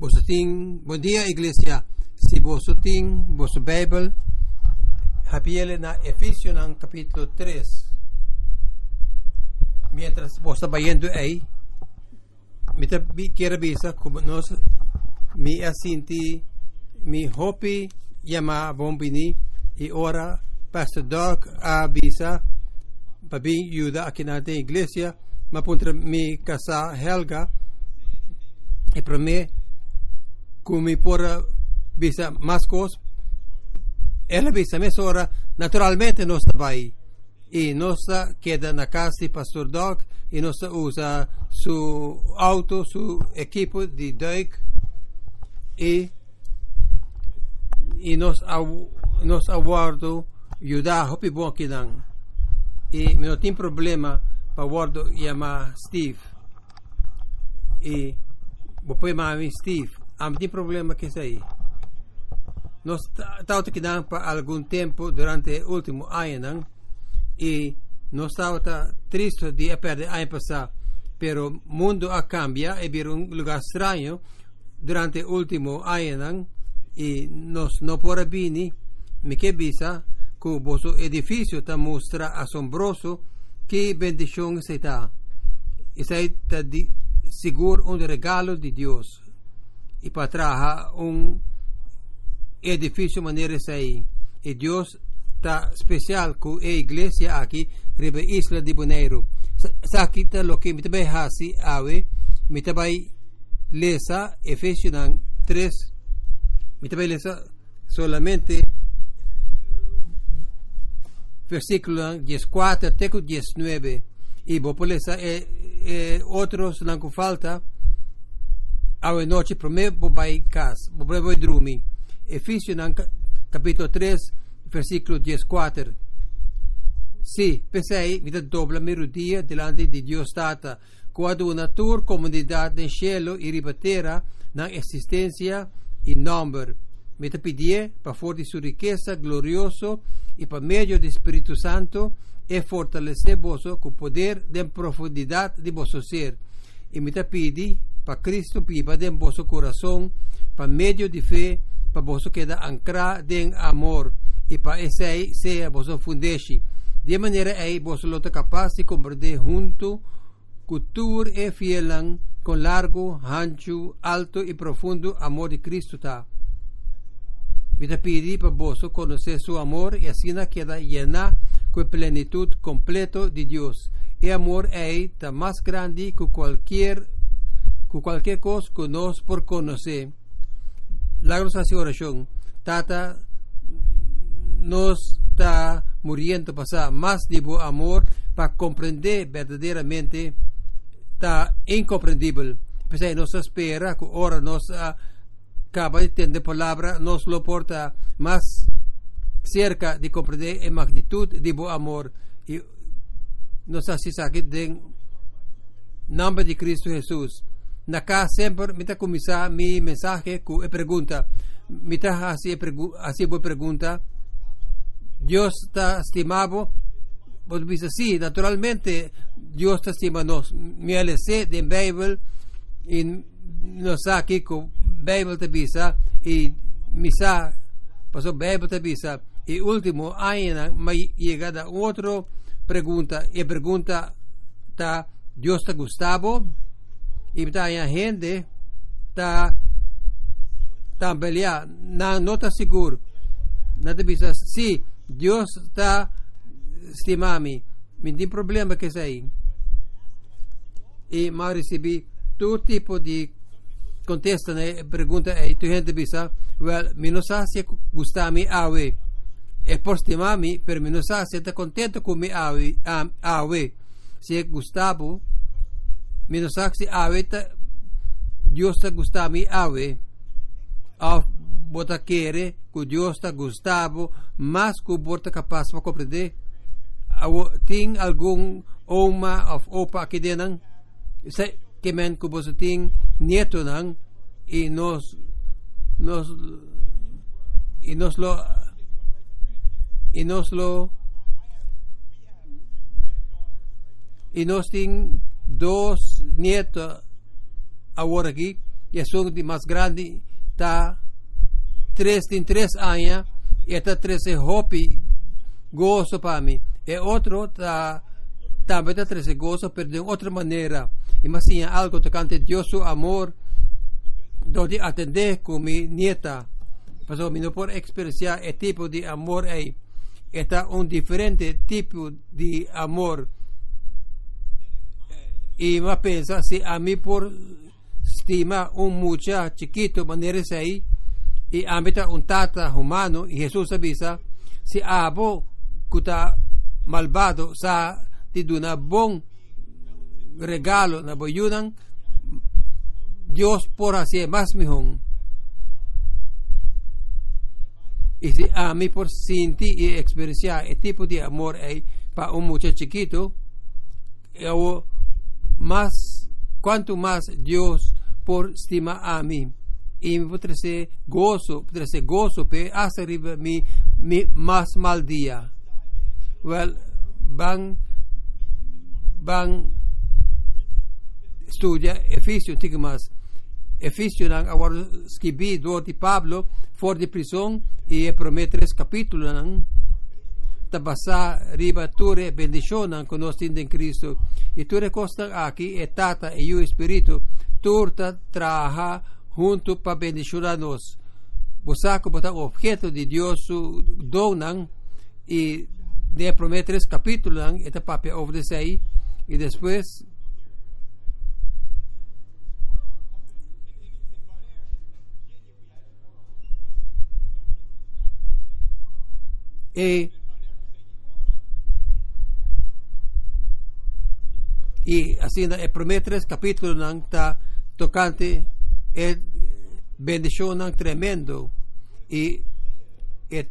Você tem, bom dia igreja. Se você tem vossa Bíblia, apiele na Efésios capítulo 3. Mientras você está indo aí, me quero avisar como nós me assinti, me hopi yama bombini e ora Pastor Doc avisa para bem ayuda aqui na igreja, mas contra mi casa Helga e para mim come por visa más cosas ela visa mesmo ora naturalmente nós estava aí e nós queda na casa de Pastor Doc e nós usa su auto, su equipo de Duik e e nós nós aguardo ajudar hopi bom que não e não tem problema para guardo chamar Steve. E pôr mais Steve não tem problema que isso aí nós estamos aqui por algum tempo durante o último ano e nós estamos tristes de perder ano passado pero o mundo a cambia e vir um lugar estranho durante o último ano e nós não podemos vir me que bisa que o vosso edifício está mostra assombroso que bendição está isso está seguro um regalo de Deus e para trazer um edifício maneira aí e Deus está especial com a igreja aqui riba Isla de Bonaire sa kita lo que me tabai hasi awe me tabai lesa Efesios 3 me tabai lesa solamente versículo 14 até 19 y vos lesa eh, eh, otros não falta awe noche primeiro vai cas vou vai dormir Efesios capítulo 3 versículo 14 Sì, pensei, vita dobla melodia delante di Dio stata, quando una tour comunità nel cielo e ribatterà na existência e numero. Me te pedie, para for di sua riqueza glorioso e para meio do Espírito Santo, e fortalecer vosso com poder de profundidade de vosso ser. E me te pedi, para Cristo viva de vosso coração, para meio de fé, para vosso queda ancrar de amor, e para esse seja vosso fundeste de maneira aí você lota capaz de compreender junto cultura e fielan com largo, ancho, alto e profundo amor de Cristo tá. Me pedi para você conhecer seu amor e assim queda llena com plenitude completo de Deus. E amor é tá mais grande que qualquer que qualquer coisa que nós por conhecer. Lagros a oração. Tata nos está muriendo para más de amor para comprender verdaderamente está incomprendible. Pues ahí nos espera que ahora nos acaba de entender palabra, nos lo porta más cerca de comprender en magnitud de amor y nos hace saber de nombre de Cristo Jesús. Acá siempre me comienza mi mensaje con pregunta. Me así, así voy pregunta Dios está estimado, vos dice, sí, naturalmente Dios está estimando. Mi LC de Bible y nos aquí con Bible te visa y misa pasó Bible te visa y último año me llegada otra pregunta y pregunta está Dios te gustavo y está gente está también no, no está seguro no te visa sí Deus está estimando-me. Não tem problema isso aí. E mal recebi todo tipo de contesta, né? Pergunta, e tu gente pensa, well, me não sabe se gostami awe. É por estimar-me, pero me não sabe se está contente com me awe, awe. Se Gustavo, me não sabe se awe, Deus está gostami awe. Of bota está Gustavo, mas que bota capaz para compreender. Tem algum uma of opa aqui dentro? Se que men que tem neto não e nós nós e nós lo e nós lo e nós tem dois netos agora aqui e de mais grande tá três tem três anos e tá três é hopi gozo para mim. E outro tá também tá três gozo pero de outra maneira. Imagina algo tocante Deus su amor donde atender com mi nieta. Pasó mi no por experienciar el tipo de amor ahí está un diferente tipo de amor y más pensa si a mí por estima un muchacho chiquito manera ahí y ambita un tata humano y Jesús avisa si abo kuta malvado sa ti duna bon regalo na boyunan Dios por así más mejor y si a mí por sentir y experienciar el tipo de amor ahí para un muchacho chiquito yo más cuanto más Dios por estima a mí y me puede ser gozo, puede ser gozo, pero hace arriba mi, mi más mal día. Well, van, van, studia Efesio, tig mas, Efesio nang awar skibi do di Pablo, for di prison, e prometres tabasa riba ture bendicionan conoscendo in Cristo, e ture costa aqui, e tata e io spirito, turta traha junto para bendicionarnos. Bosaco botar objeto de su donan y de prometer capítulo esta papia obedece ahí y después y, y así el prometer capítulo está tocante. É bendição tremendo. E é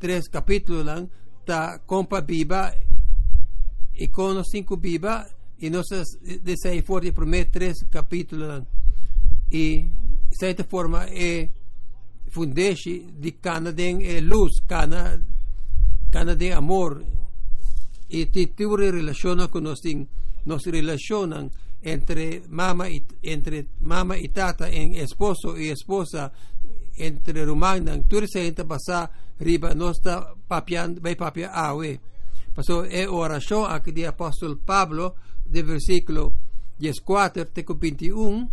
três capítulos lang tá compa biba e com os cinco biba e nós desse aí forte primeiro três capítulos lang e certa forma é fundeixe de cana de luz cana cana de amor. E te relaciona com nós nos relacionam entre mamá y, entre mamá y tata, en esposo y esposa, entre rumagnan, tú se pasa riba no está papiando, ve papia awe. Pasó e oración aquí de apóstol Pablo, de versículo 14, teco 21,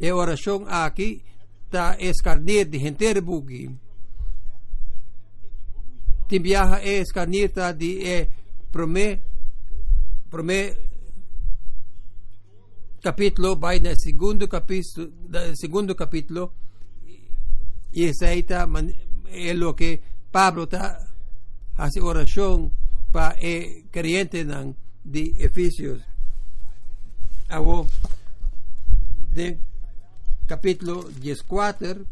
e oración aquí, ta escarnir de gente bugi. Timbiaja e escarnir ta di e prome, prome capítulo vai no segundo capítulo, segundo capítulo y está es lo que Pablo está hace oración para el creyente de Efesios. Hago de capítulo 14,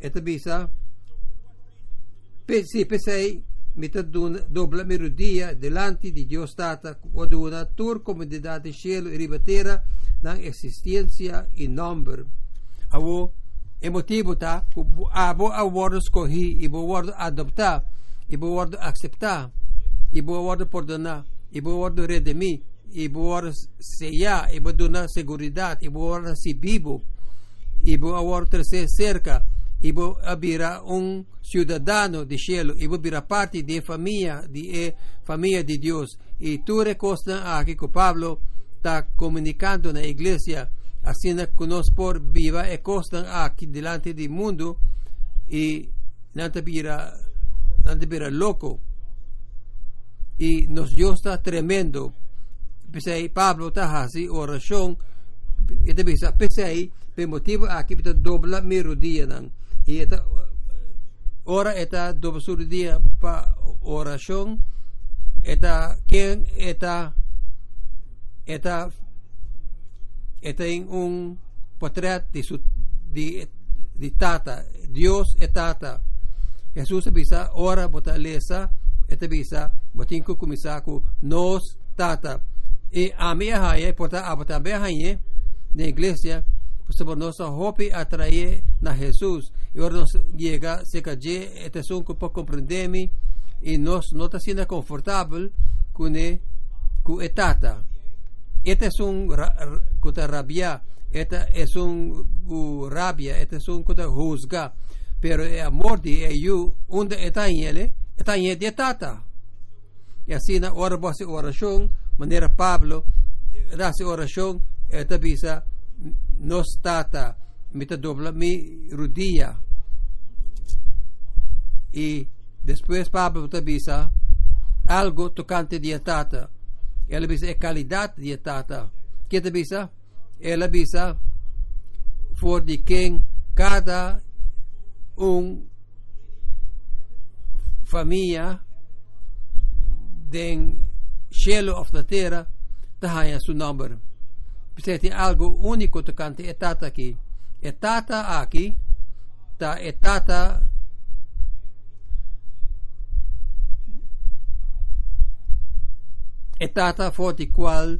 esta visa, si pensei metà doppia melodia delante di Dio stata quaduna tur comodità di cielo e ribatera na existência e number avo emotivo ta abo a word escolhi e bo word adoptar e bo word aceitar e bo word perdonar e bo word redimir e bo word sellar e bo donar segurança e bo word si vivo e bo word terceira cerca ibo abira un ciudadano di cielo, ibo abira parte di famiglia, di e famiglia di Dios. E tu recosta aquí que Pablo está comunicando na iglesia, assim que nós por viva e costan aqui delante do mundo e não te vira, não te louco. E nos Dios está tremendo. Pensei, Pablo está assim, oração, e te pensei, por motivo aqui, dobla mi rodilla, não y esta hora esta doble día para esta quien esta esta esta en un portrait de su de, de tata? Dios es tata Jesús avisa ora bota lesa esta visa botinko kumisaku nos tata. Y a mí haya porta abota be haya na iglesia por nossa hope atrair na Jesus e ora nos llega seca de este son que e nós não está sendo confortável com com etata este é um cuta rabia esta es un rabia, esta es un cosa juzga, pero el amor de ellos, onde está en él, está en de tata. Y así na hora hace oración, manera Pablo, hace oración, esta visa, nos tata, me dobla mi rodilla. Y después Pablo te avisa algo tocante de tata. Él avisa é calidad de tata. Que te avisa? Él avisa for de quem cada um família den cielo of da terra su number. Portanto, é algo único tocante a tata aqui. É tata aqui, tá é tata. Etata forte qual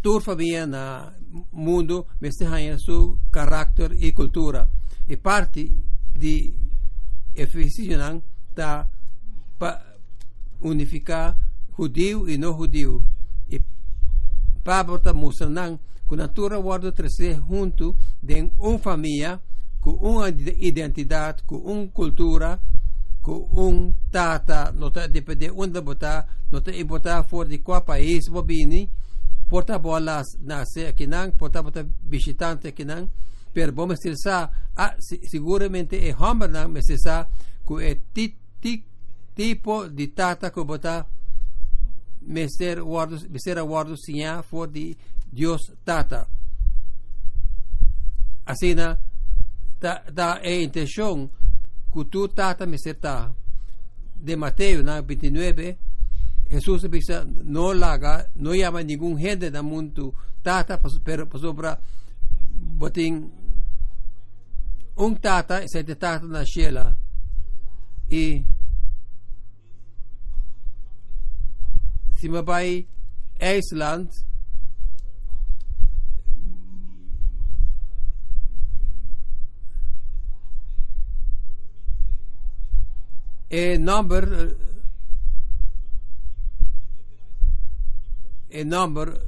tur na mundo mestehanha su caráter e cultura. E parte de eficienang ta pa unificar judeu e não judeu. E Pablo ta mostrando que a natura guarda trazer junto de uma família com uma identidade com uma cultura com um tata. Nota depende onde botar nota e botar for de qual país bobini porta bolas nasce aqui não porta botar visitante aqui não per bom ser sa ah, seguramente é homem não mas sa com é ti, ti, tipo de tata que botar messer guardo messer guardo sinha for de Dios tata assim da da é que tata me seta de Mateo na 29 Jesús dice no laga no llama ningún gente del mundo tata pero sobre botin un tata se te tata na shela e si me vai IJsland e number e number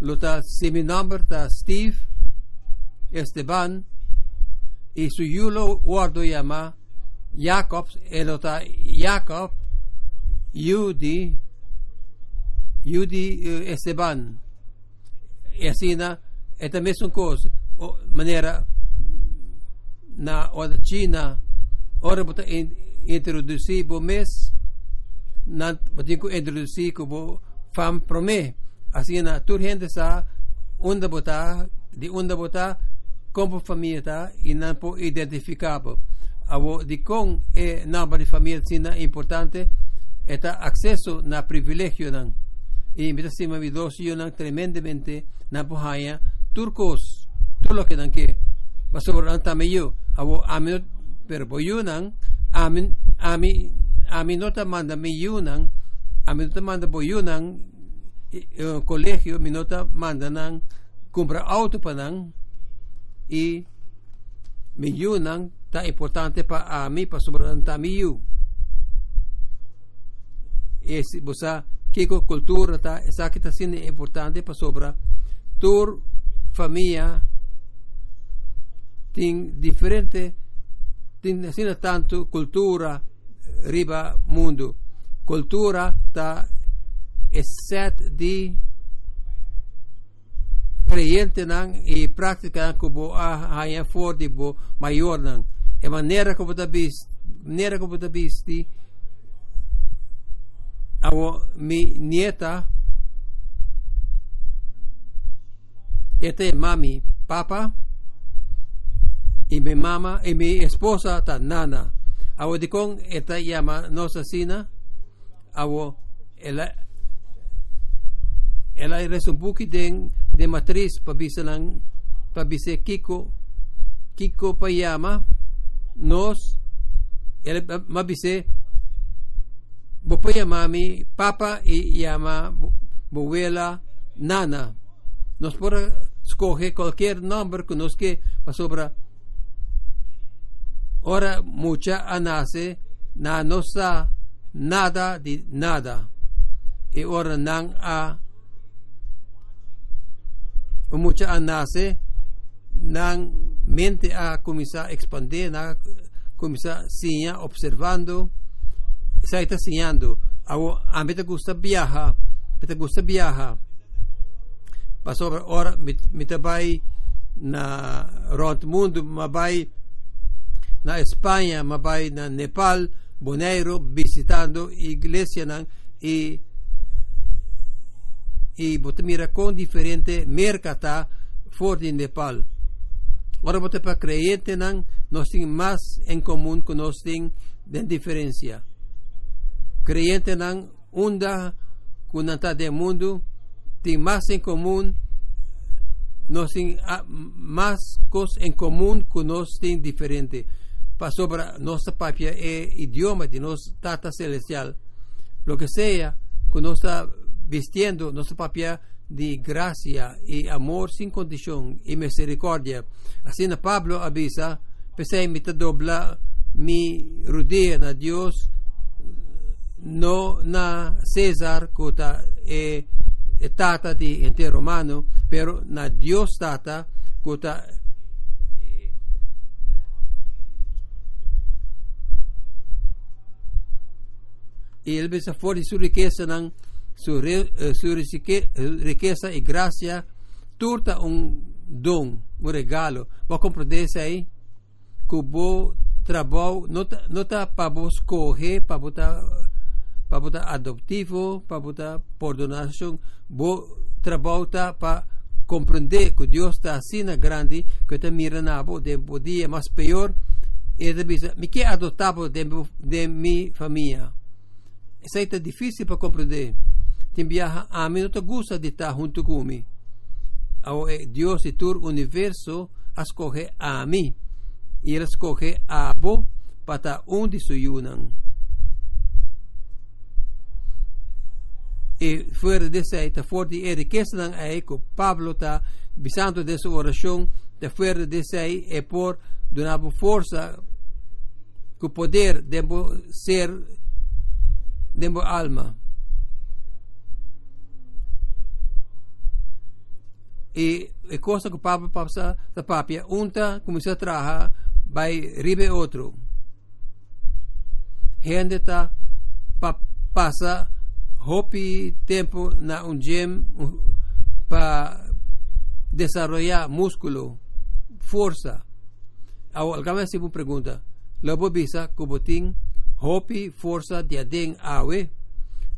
luta semi number ta Steve Esteban e su yulo guardo llama Jacobs luta Jacob Yudi Yudi uh, Esteban. E asina e também são coisas maneira na China ora introduzir bo mes na botin ko introduzir ko bo fam prome assim na tur gente sa unda bota di unda bota como família ta e não po identificado avo di con e namba di família sina importante eta accesso na privilegio nan e invita sima vi dos yo nan tremendamente na pohaya turcos tu lo que dan que paso por anta me yo avo amino pero boyunan amin ami ami nota manda mi yunang ami nota manda bo yunang uh, colegio mi nota manda nang compra auto pa nang i mi yunang ta importante pa ami pa sobranta mi yu. E si bosa kiko cultura ta esa kita sine importante pa sobra tur famiglia tin differente tin sine tanto cultura riba mundo. Cultura ta set di creyente nan e prática ko bo a haya for di bo maior nan. E maneira como da bis maneira como da bis di awo mi nieta este mami papa y mi mamá y mi esposa ta nana awo dikong nosa sina. Awo ela resumbuki den de matriz pabisa lang pabise kiko. Kiko payama nos ela mabise bopaya mami papa y llama nana. Nos por escoge cualquier nombre que nos que sobra ora mucha anase na no sa nada de nada. E ora nang a mucha anase nang mente a começar a expandir na começar a observando sai está sinhando a te gusta viajar me te gusta viajar passou hora me, me vai na rond mundo vai na Espanha me vai na Nepal Boneiro visitando igreja nan e e você mira com diferente mercata forte em Nepal. Ora você para creyente não nós temos mais em comum que nós temos de diferença. Creyente não unda com nada do mundo tem mais em comum nós temos mais coisas em comum que nós temos diferente. Para sobre papia é idioma de nossa tata celestial. Lo que seja que nós está vistiendo nuestro papel de gracia y amor sin condición y misericordia. Así Pablo avisa, pese mi dobla mi rodea na Dios, no na César, cota e, e tata di intero romano, pero na Dios tata, cota e ele bisa fuori su richiesta ng su, re, eh, su riqueza y gracia, turta un don, un regalo. Vos comprendés aí que o trabalho não está não tá para vos correr, para botar para botar adoptivo, para botar por donação, o trabalho está para compreender que Deus está assim na grande, que está mirando de o dia mais pior, e ele diz, me que adotado de, de minha família. Aí está difícil para compreender tem viaja a mim não gosta de estar junto comigo. Deus e todo o universo escolhe a mim. E ele escolhe a abo para onde se unam. E fora desse aí, está forte e riqueza é que Pablo está visando dessa oração, está fora desse aí é por dar força que o poder deve ser deve alma. e, e cosa que papa passa da papia unta começa a trabalhar vai ribe outro gente tá pa, passa hopi tempo na um gym para desarrollar músculo força alguma se pergunta lobo bisa kuboting hopi força de adem awe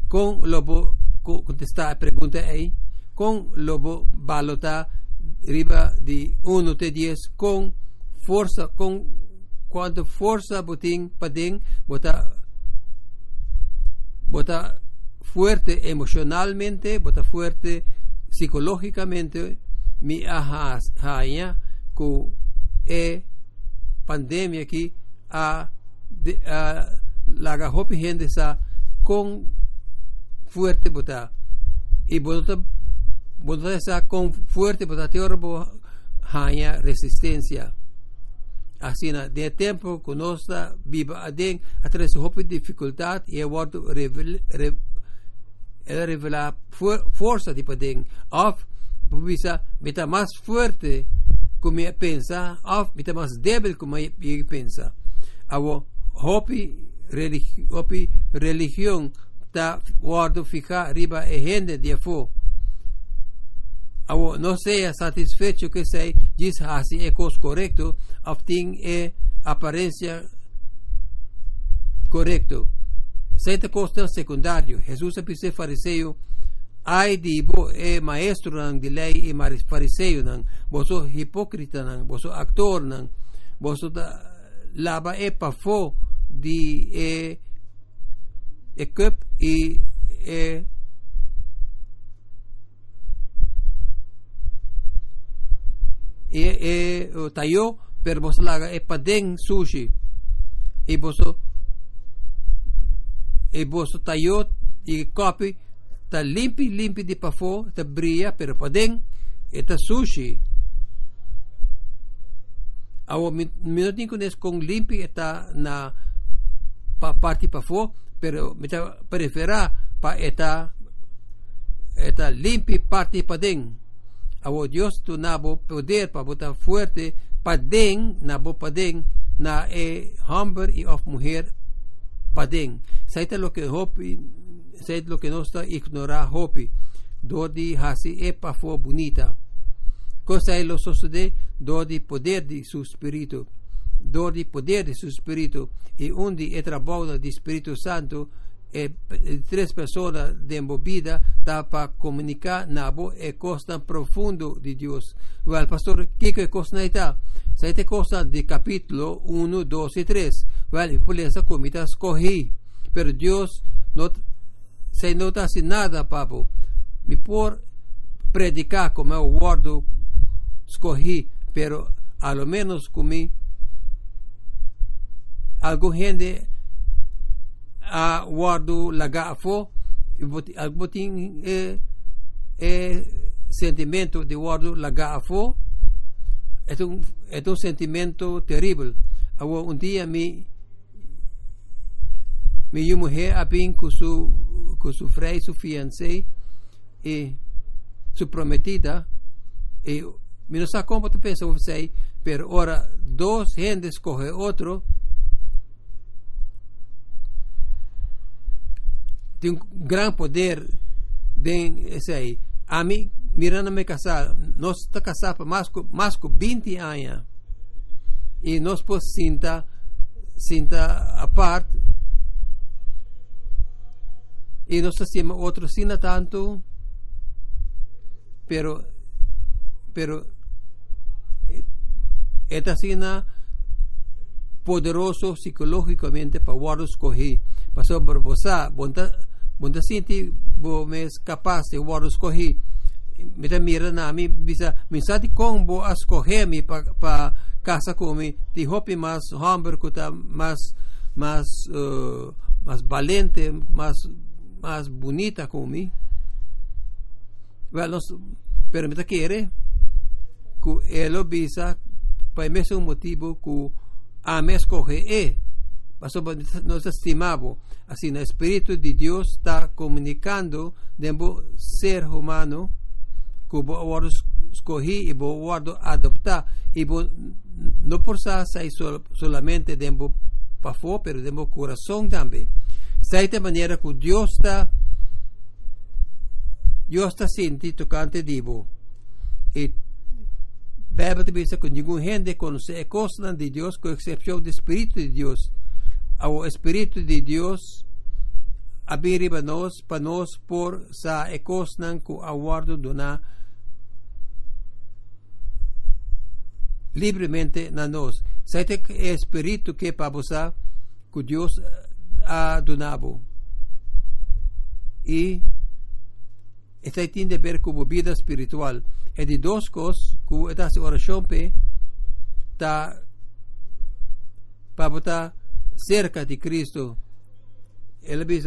com lobo contestar a pergunta aí con lobo balota riba di 1 te 10 con forza con quanto forza botin pading bota bota fuerte emocionalmente bota fuerte psicológicamente mi ahaya ku e pandemia aquí a, de, a laga hopi gente sa con fuerte bota y bota esa con fuerte teorbo hanya resistencia. Assim, de tempo conosco viva aden através de roupa dificuldade e o outro ela revela força de poder of bisa meta mais forte como pensa of meta mais débil como pensa avo hopi religião tá guardo ficar riba e gente de fo ao não seja satisfeito que se diz assim é coisa correto, afim é aparência correto. Senta costa secundário. Jesus é pise fariseu. Ai de bo é maestro nang de lei e fariseu nang. Boso hipócrita nang. Boso actor nang. Boso da laba é pafo de é e cup e é e, e tayo per boso laga e padeng sushi. E boso e boso tayo e copy ta limpi limpi di pafo ta bria per padeng e ta sushi. Awo minutin kunes kong limpi eta na pa parti pafo pero meta prefera pa eta eta limpi parti padeng Awo Dios tu nabo poder para botar fuerte padeng nabo padeng na e homem e of mulher padeng. Saita lo que hopi, saita lo que não está ignorar hopi. Dodi hasi e pa fo bonita. Cosa è lo succede? Dodi poder di su spirito. Dodi poder di su spirito. E undi e trabalho di Spirito Santo e três pessoas de embobida dá para comunicar nabo e costa profundo de Deus. Well, pastor, que que costa está? Sete costa de capítulo 1, 2 e 3. Well, por essa comida escorri. Pero Deus não se nota assim nada, papo. Me por predicar como eu guardo escorri, pero a lo menos comi algo gente a guardo laga fo albotin e e sentimento de guardo laga fo é um é um sentimento terrível. Awo um dia mi mi mulher apin com su com su frei su fiancé e su prometida e mi não sabe como tu pensa você pero ora dos gentes coge outro tem um grande poder de esse aí. A mim, mirando me casar, nós está casado por mais, mais que 20 anos. E nós podemos sinta, sinta a parte. E nós temos outro sina tanto. Pero, pero, esta sina poderoso psicológicamente para guardar escolher. Pastor Barbosa, bunda sinti bo mes capaz de guardar escolher. Mita mira na mi bisa minsati kong bo escolher mi pa, pa casa comi ti hopi mas hamburg kuta mas mas uh, valente mas mas bonita comi. Well, nos, pero mita quiere que elo bisa pa mesmo motivo que a me escoge e pastor nos estimamos assim o espírito de Deus está comunicando dentro ser humano que o escolhi e o adoptar e não por sair sol, solamente dentro para fora, pero dentro do coração também. Esta maneira que Deus está Deus está sentindo tocante divo e Bíblia diz que gente conhece a coisa de Deus com exceção do Espírito de Deus. O Espírito de Deus abiriba nós para nós por sa e coisa que aguardo dona livremente na nós. Saite é Espírito que para você que Deus ha donado. E está tem de ver como vida espiritual. É de duas coisas que esta oração pe está para botar cerca de Cristo. Ele diz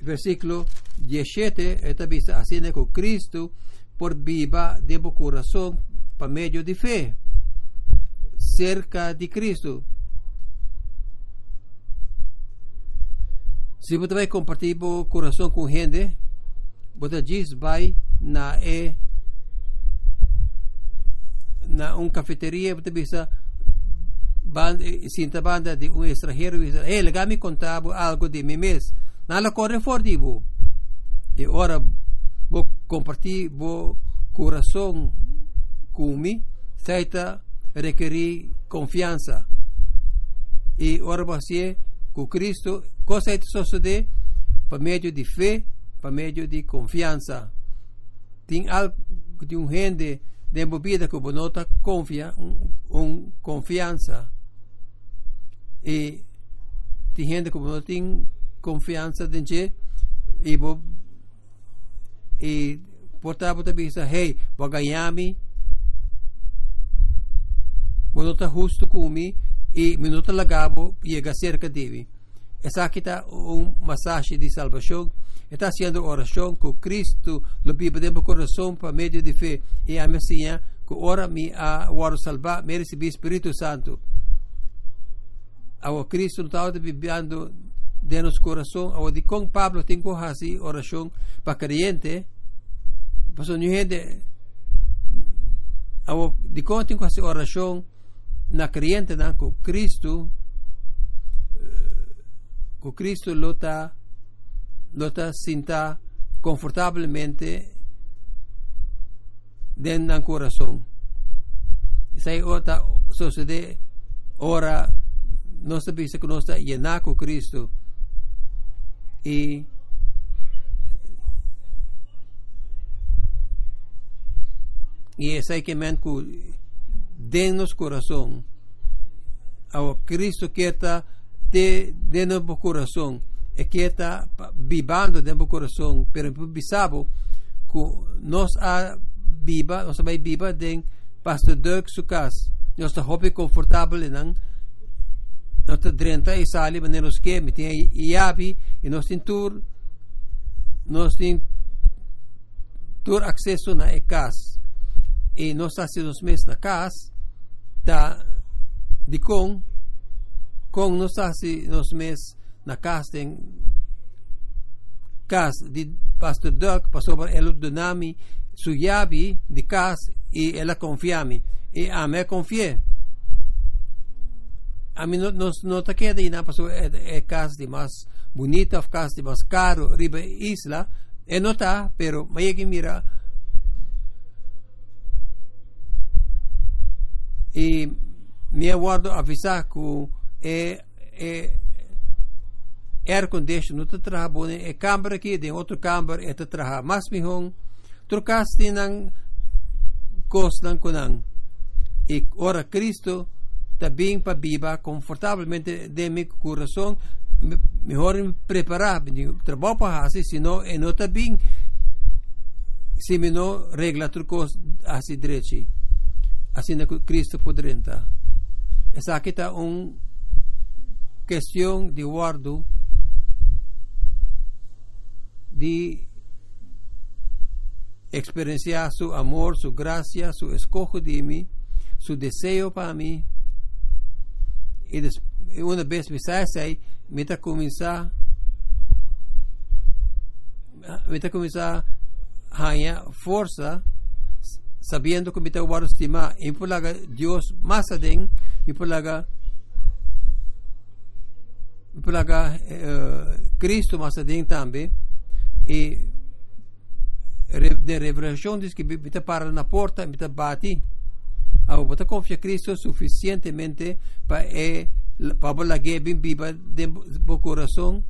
versículo 17, esta diz assim com Cristo por viva de coração para meio de fé. Cerca de Cristo. Se você vai compartilhar o coração com gente, você diz vai na e na uma cafeteria, você pensa banda, sinta banda de um estrangeiro e diz, hey, legami contava algo de mim mesmo. Nada corre fora vous. E ora vou compartilhar o coração comigo, seita requerir confiança. E ora você com Cristo, cosa é sucede por meio de fé, por meio de confiança. Tem algo de um gente de vida que você nota confia, um, um confiança. E tem gente que não tem confiança de gente e bo, e portanto você pensa, hey, vou ganhar-me, vou nota justo comigo, e minuto lagabo chega cerca dele. Essa aqui está um massagem de salvação. Está sendo oração com Cristo, lo pipa dentro do coração para meio de fé. E a Messinha, que ora me a ora salvar, me recebi Espírito Santo. Ao Cristo não está vivendo dentro do coração. Ao de com Pablo tem que fazer oração para crente. Pastor, ni gente, awo, di konti ko si orasyon na kriyente na ko Kristo, ko Kristo lota, lota sinta confortablemente den ng corazón. Sai ota sucede ora non sapesse che non sta llenaco Cristo. E y es hay que men ku denos corazón. A Cristo que está de dentro do e que está vivando dentro do coração. Pero bisabo que nós a viva nós vai viva den pastor Dirk su casa nós está hobby confortável nang nós está drenta e sali maneros que me tem iabi e nós tem tour nós tem tour acesso na casa e nós está nos mes na casa da de com com nós está nos mes na casa tem casa de pastor Dirk passou por el dunami su yabi de casa e ela confiami e a me confie a mim não não não tá queda e na passou é, é casa de mais bonita casa de mais caro riba isla. E não tá pero mas que mira. E me aguardo avisar que é, é air condition não tá trabalhando bom é câmara aqui tem outro é tá trabalhando mais mihong trocaste ng cos ng kunang. E ora Cristo também para viva confortavelmente de meu coração melhor preparar trabalho para fazer senão e não também se me não regla trucos assim direito assim na Cristo poderia entrar essa aqui está uma questão de guardo de experienciar su amor, su gracia, su escojo de mí, su deseo para mí. Y, y una vez me sai, me está comenzar me está comenzar a ganhar força sabendo que me está guardando estima e por laga Deus mais adem e por laga por laga uh, Cristo mais adem também e de revelação diz que bita para na porta bita bati ao bota confia Cristo suficientemente para é para lagi bem viva dentro coração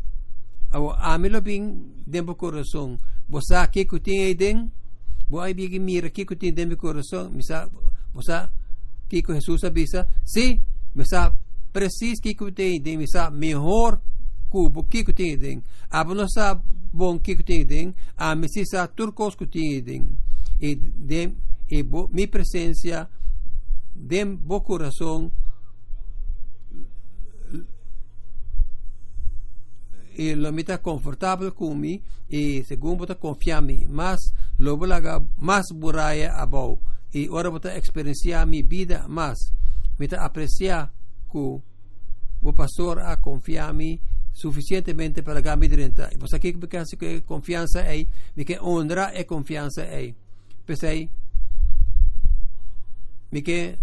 ao amelo bem dentro coração você aqui que tem aí dentro bo ai bigi mira aqui que tem dentro coração misa você que que Jesus avisa. Sim misa preciso que que tem dentro misa melhor cubo que que tem dentro abo não sabe bon ki kuting a mesisa turcos kuting e de e bo, mi presencia dem bo corazón e lo mita confortable con mi e según bota confiami más lo bolaga más buraya abau e ora bota experienciar mi vida más mita apreciar ku o pastor a confiami suficientemente para gambi direnta. Você aqui que confiança é, me que honra e confiança é. Pensei, me que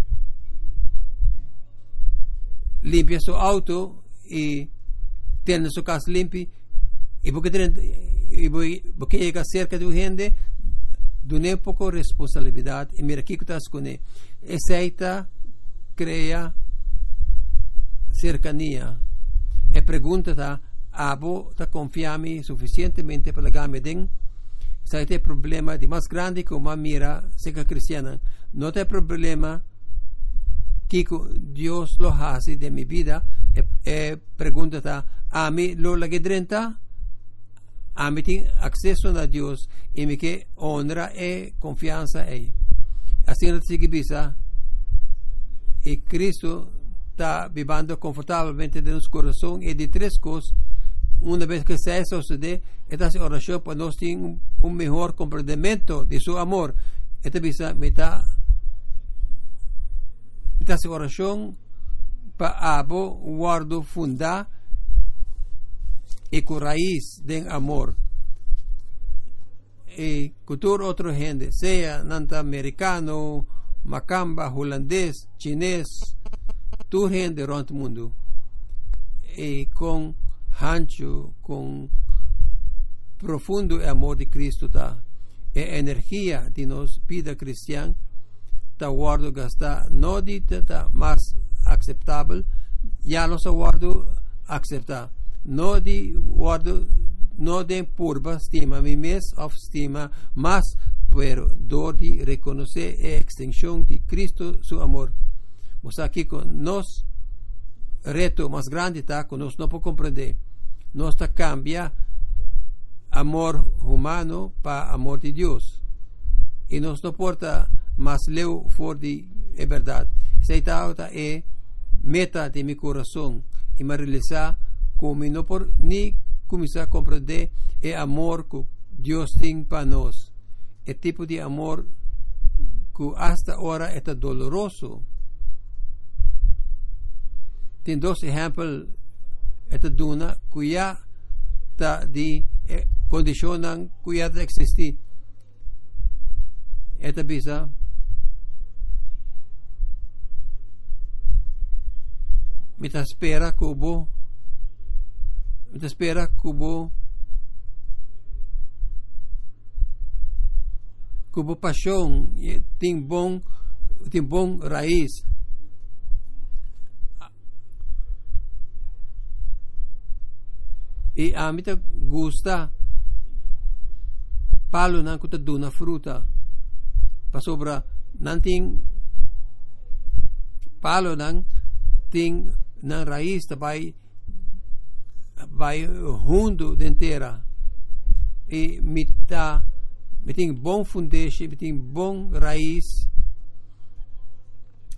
limpia seu auto e tem sua casa limpa e porque e porque chega cerca de gente dune pouco responsabilidade e mira aqui que está com ele. Aceita, cria cercania e pergunta ta abo ta confiami suficientemente para game den? Sa te problema di mas grande que uma mira seca cristiana. No te problema que Dios lo hace de mi vida. E, e pergunta ta a mi lo la gedrenta a mi tin accesso a Dios e mi che honra e confianza ei assim não se bisa e Cristo está vivendo confortavelmente dentro do coração e de três coisas. Uma vez que se sucede, esta oração para nós ter um, um melhor compreendimento de seu amor. Esta bisa me está esta oração para abo guardo fundar e com raiz de amor. y cultura otro gente, sea nanta americano, macamba, holandés, chinés, tu gente ront mundo. Y con hancho, con profundo amor de Cristo ta, e energia de nos vida cristiana, ta guardo gasta no di ta más aceptable, ya los guardo aceptar. No di guardo no de purba estima mi mes of estima mas pero dor de reconocer e extensión de Cristo su amor. Pues aquí con nos reto más grande está con nos no puedo comprender. Nos está cambia amor humano para amor de Dios. Y nos no porta más leu for de é verdade. Essa é meta de meu coração e me realizar como não por nem começar a compreender é amor que Deus tem para nós. É tipo de amor que hasta agora é doloroso. Tem dois exemplos é duna já está de eh, condicionam que já existe. Esta bisa Mita spera kubo. Mita spera kubo. Kubo paixão tem bom tem bom raiz. E a mita gusta palo nang kuta duna fruta. Pasobra nanting palo nang ting na raiz vai vai rundo dentera e me tem bom fundeixe tem bom raiz.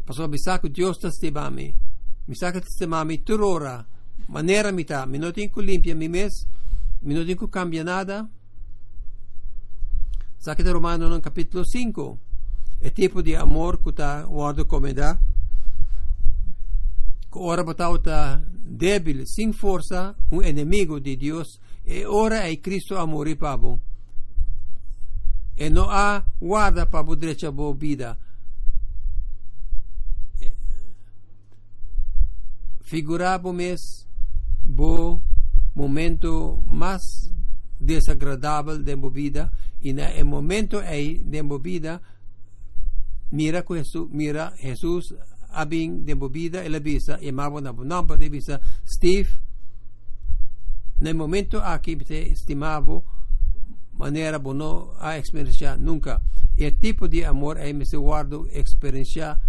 Passou a saco Deus está stebami mi saca stebami turora maneira mi me não tem que limpia mi tem que cambia nada. Saca de Romano no capítulo 5 é tipo de amor que está guardo como dá ora botauta débil, sem força, um inimigo de Deus, e ora é Cristo amor e pabo. E não há guarda para a boa vida. Figurabo mes bo momento mais desagradável de minha vida. E no momento aí de minha vida. Mira Jesus, mira Jesus abing de bebida e la visa e mavo na bonamba de visa Steve nel momento aqui te estimavo maneira bono a experiencia nunca. E tipo de amor é me se guardo experiencia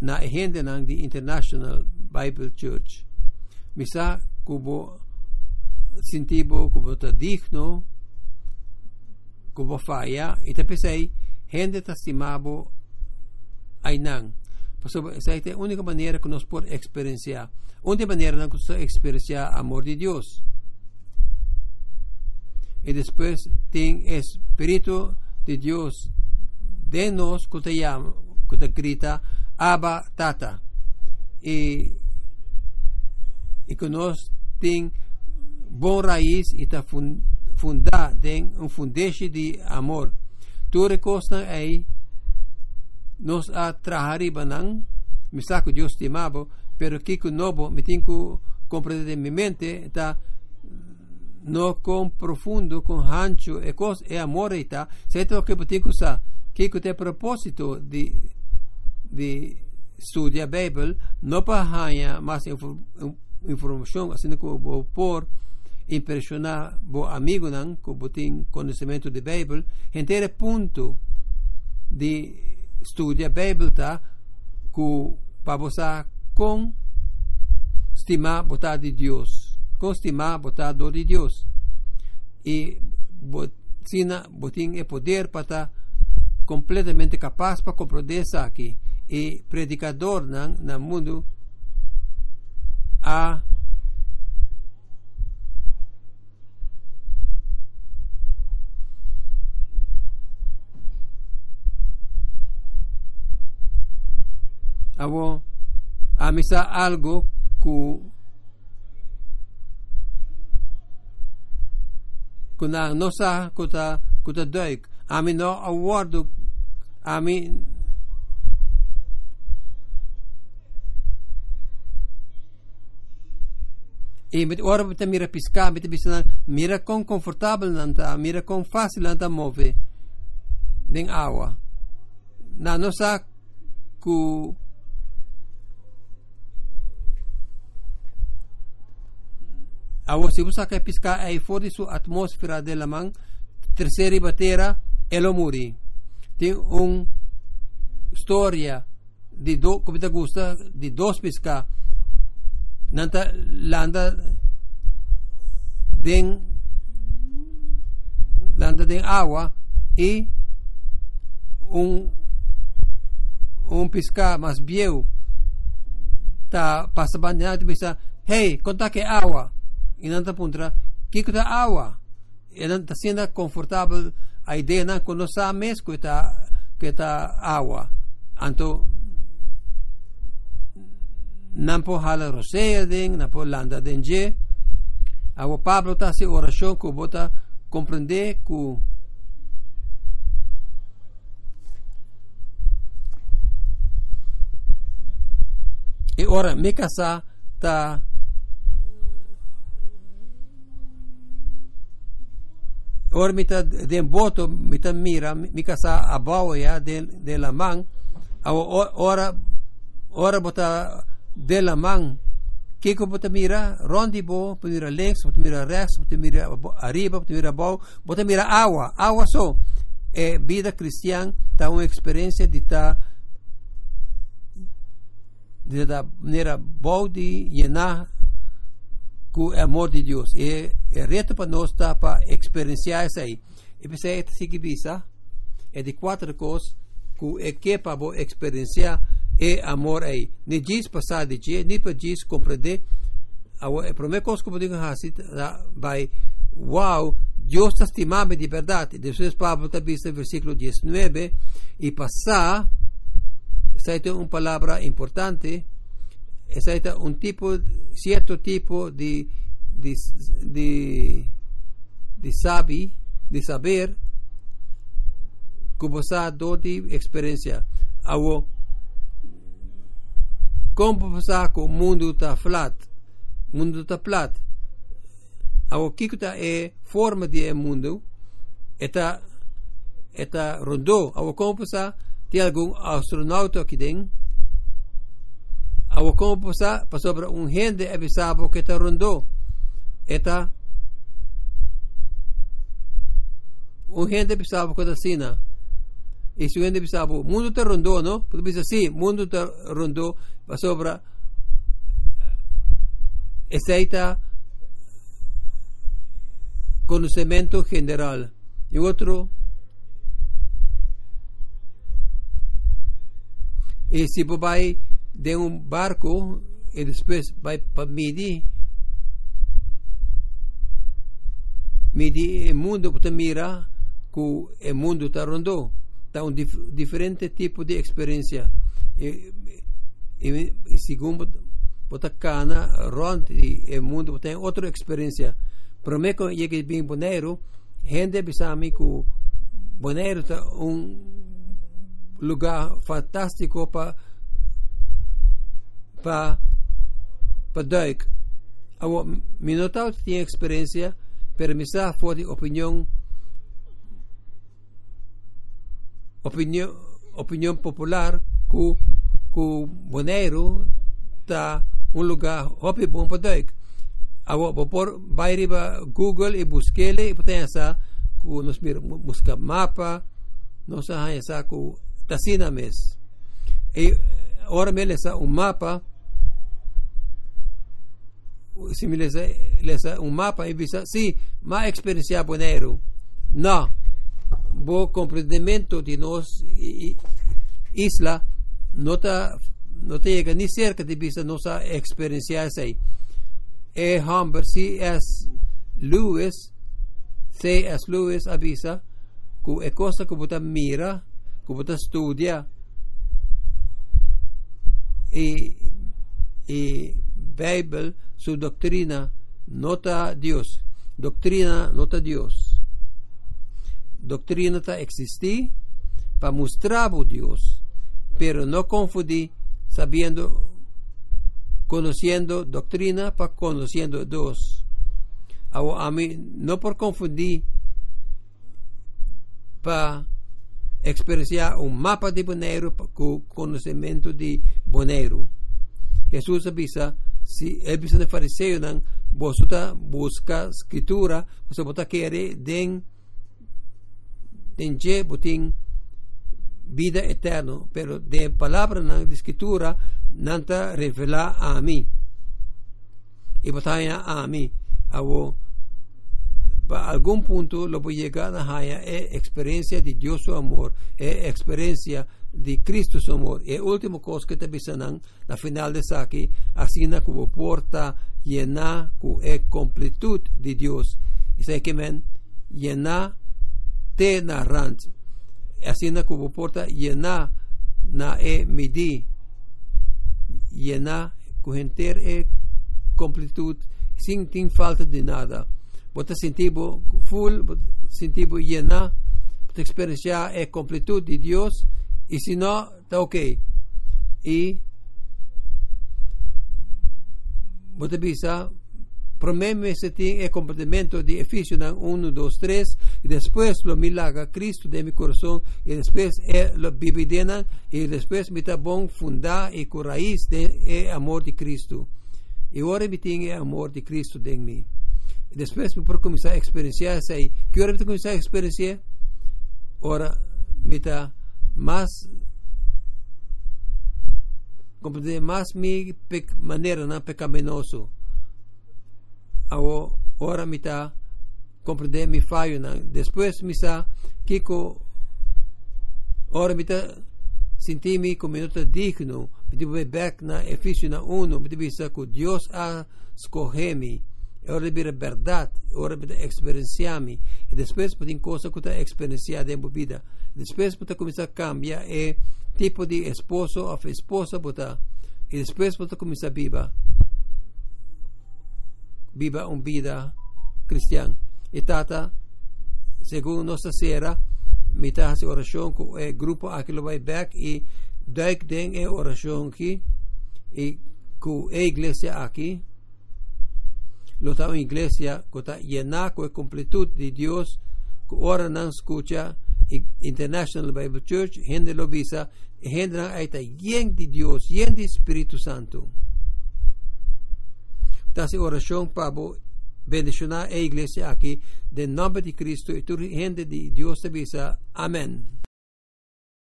na nang di International Bible Church. Misa kubo sintibo kubo ta digno kubo faya e te pensei gente ta estimavo ay nang esa es la única manera que nos puede experienciar. Única manera que nos experienciar amor de Dios. Y después tiene Espíritu de Dios de nos que te llama, que te grita, Abba Tata. Y, y que nos tiene bom raíz y está fundada en un fundeche de amor. Tu recosta ahí nos atrahariba nang misako Dios timabo pero kiko nobo mitinku comprender mi mente ta no con profundo con hancho e cos e amore ita se to che potinku sa kiko te proposito di di studia Bible no pa hanya mas informação assim que bo por impressionar bo amigo nan ko botin conhecimento de Bible entere punto de studia Bible ta ku pabosa con stima bota de Dios. Con stima bota do de Dios. E sina botin e poder para completamente capaz para compreender isso aqui e predicador nan na mundo a abo amisa algo ku kuna nosa kuta kuta duik. Ami no awardo ami e met ora bita mira pisca bita bisa mira con confortável nanta mira con fácil nanta move. Den água. Na nossa ku Awo si busa kay piska ay fori su atmosfera de la man tercera batera elo muri. Tem un storia di do come gusta di dos pisca nanta landa den landa den agua y un un pisca más viejo ta passa banhado bisa hey conta que agua e nanta puntra kiko ta agua e nanta sendo confortável a ideia não quando sa mes que que ta agua anto não po hala roseia den não po landa den je. Awo Pablo ta se oração que bota compreender que e ora me casa ta Ora mita den boto mita mira mika sa abao ya de, de la man. Ora ora bota de la man kiko bota mira rondi bo bota mira links bota mira rechts bota mira arriba bota mira abajo bota mira agua agua so e vida cristiana ta uma experiência de ta de da maneira boa de llenar com o amor de Deus. E é reto para nós tá para experienciar isso aí. E pensei, é que visa, é de quatro coisas que é que para experienciar é amor aí. Nem diz passar de dia, nem para diz compreender. A primeira coisa que eu digo assim, vai, wow, Deus está estimando de verdade. Depois Pablo está visto versículo 19, e passar, essa é uma palavra importante, esa es un tipo, cierto tipo de, de, de, de sabi, de saber que você dá de experiência. Awo, como você que o mundo está flat, o mundo está flat. Awo, que está é forma de mundo, está está rondo. Awo, como você tem algum astronauta aqui dentro, Awo como pasa pasobra un gente avisabo que te rondó. Eta un gente avisabo que te sina. E se o gente avisabo, mundo te rondou, não? Porque pensa assim, mundo te rondou, pasobra aceita conhecimento general. E outro e se vai de um barco e depois vai para medir medir o mundo para mirar que o mundo está rondo está um dif diferente tipo de experiência e, e, e segundo bota cana ronde e mundo tem outra experiência para mim quando cheguei bem boneiro gente pensava que boneiro está um lugar fantástico para pa pa duik. Awo minotaut tinha experiência per misa fori opinião opinião opinião popular ku ku Bonaire ta um lugar hopi bom pa duik. Awo por bairi ba Google e busquele e potência essa nos mir busca mapa nos ha essa ku tasina mes. E ora me lesa um mapa si mi lesa un mapa e visa sì ma experiencia bonero no bo comprendimento di nos isla nota no te llega ni cerca de visa nossa experiencia sei e Humber C.S. Lewis C.S. Lewis avisa que é coisa que mira que você estudia e e Bible su doctrina nota Dios. Doctrina nota Dios. Doctrina está existir para mostrar a Dios, pero no confundir sabiendo, conociendo doctrina para conociendo Dios. A, mí, no por confundir para experienciar un mapa de Boneiro con conocimiento de Boneiro. Jesús avisa, el de fariseo nan, vosotros busca escritura, vosotros quiere den, den je botin vida eterna, pero de palabra nan, de escritura, nanta revela a mí. Y botanya a mí. Avo, para algún punto lo voy a llegar a haya es experiencia de Dios su amor, es experiencia de Cristo su amor. Y último cosa que te avisan, la final de aquí, así na como porta llena con e completud de Dios. Y sé que men, llena te narrant. Así na como porta llena na e midi. Llena con enter e completud sin, sin falta de nada bota sentivo full, sentivo llena, bota experienciar a completud de Dios, y si no, está ok. Y bota bisa, promeme se tiene el comportamiento de Efesios 1, 2, 3, y después lo milaga Cristo de mi corazón, y después eh, lo vividena, y después me está bon fundar y con raíz de el amor de Cristo. Y ahora me tiene el amor de Cristo de mí. E depois me por começar a experienciar isso aí. Que hora me começar a experienciar? Ora, me está mais compreender mais mi maneira não pecaminoso. Ao ora me está compreender mi não. Depois está kiko ora me está sentir-me como minuto digno. Devo back na Efísios 1, me devo que Deus a escolher-me ora bira verdade, ora bira experienciami e depois tem coisa que está experienciada em vida. Depois pode começar a cambiar e tipo de esposo ou esposa e depois pode começar a viver viva uma vida cristã. E tata, segundo nossa sera, mitad de oração com o grupo aqui vai back e duik den e oração aqui e com a igreja aqui lo está en iglesia que está llena con completud de Dios que ahora no escucha International Bible Church gente lo visa gente ahí está lleno de Dios lleno de Espíritu Santo entonces oración para bendicionar a iglesia aquí de nombre de Cristo y tu gente de Dios te amén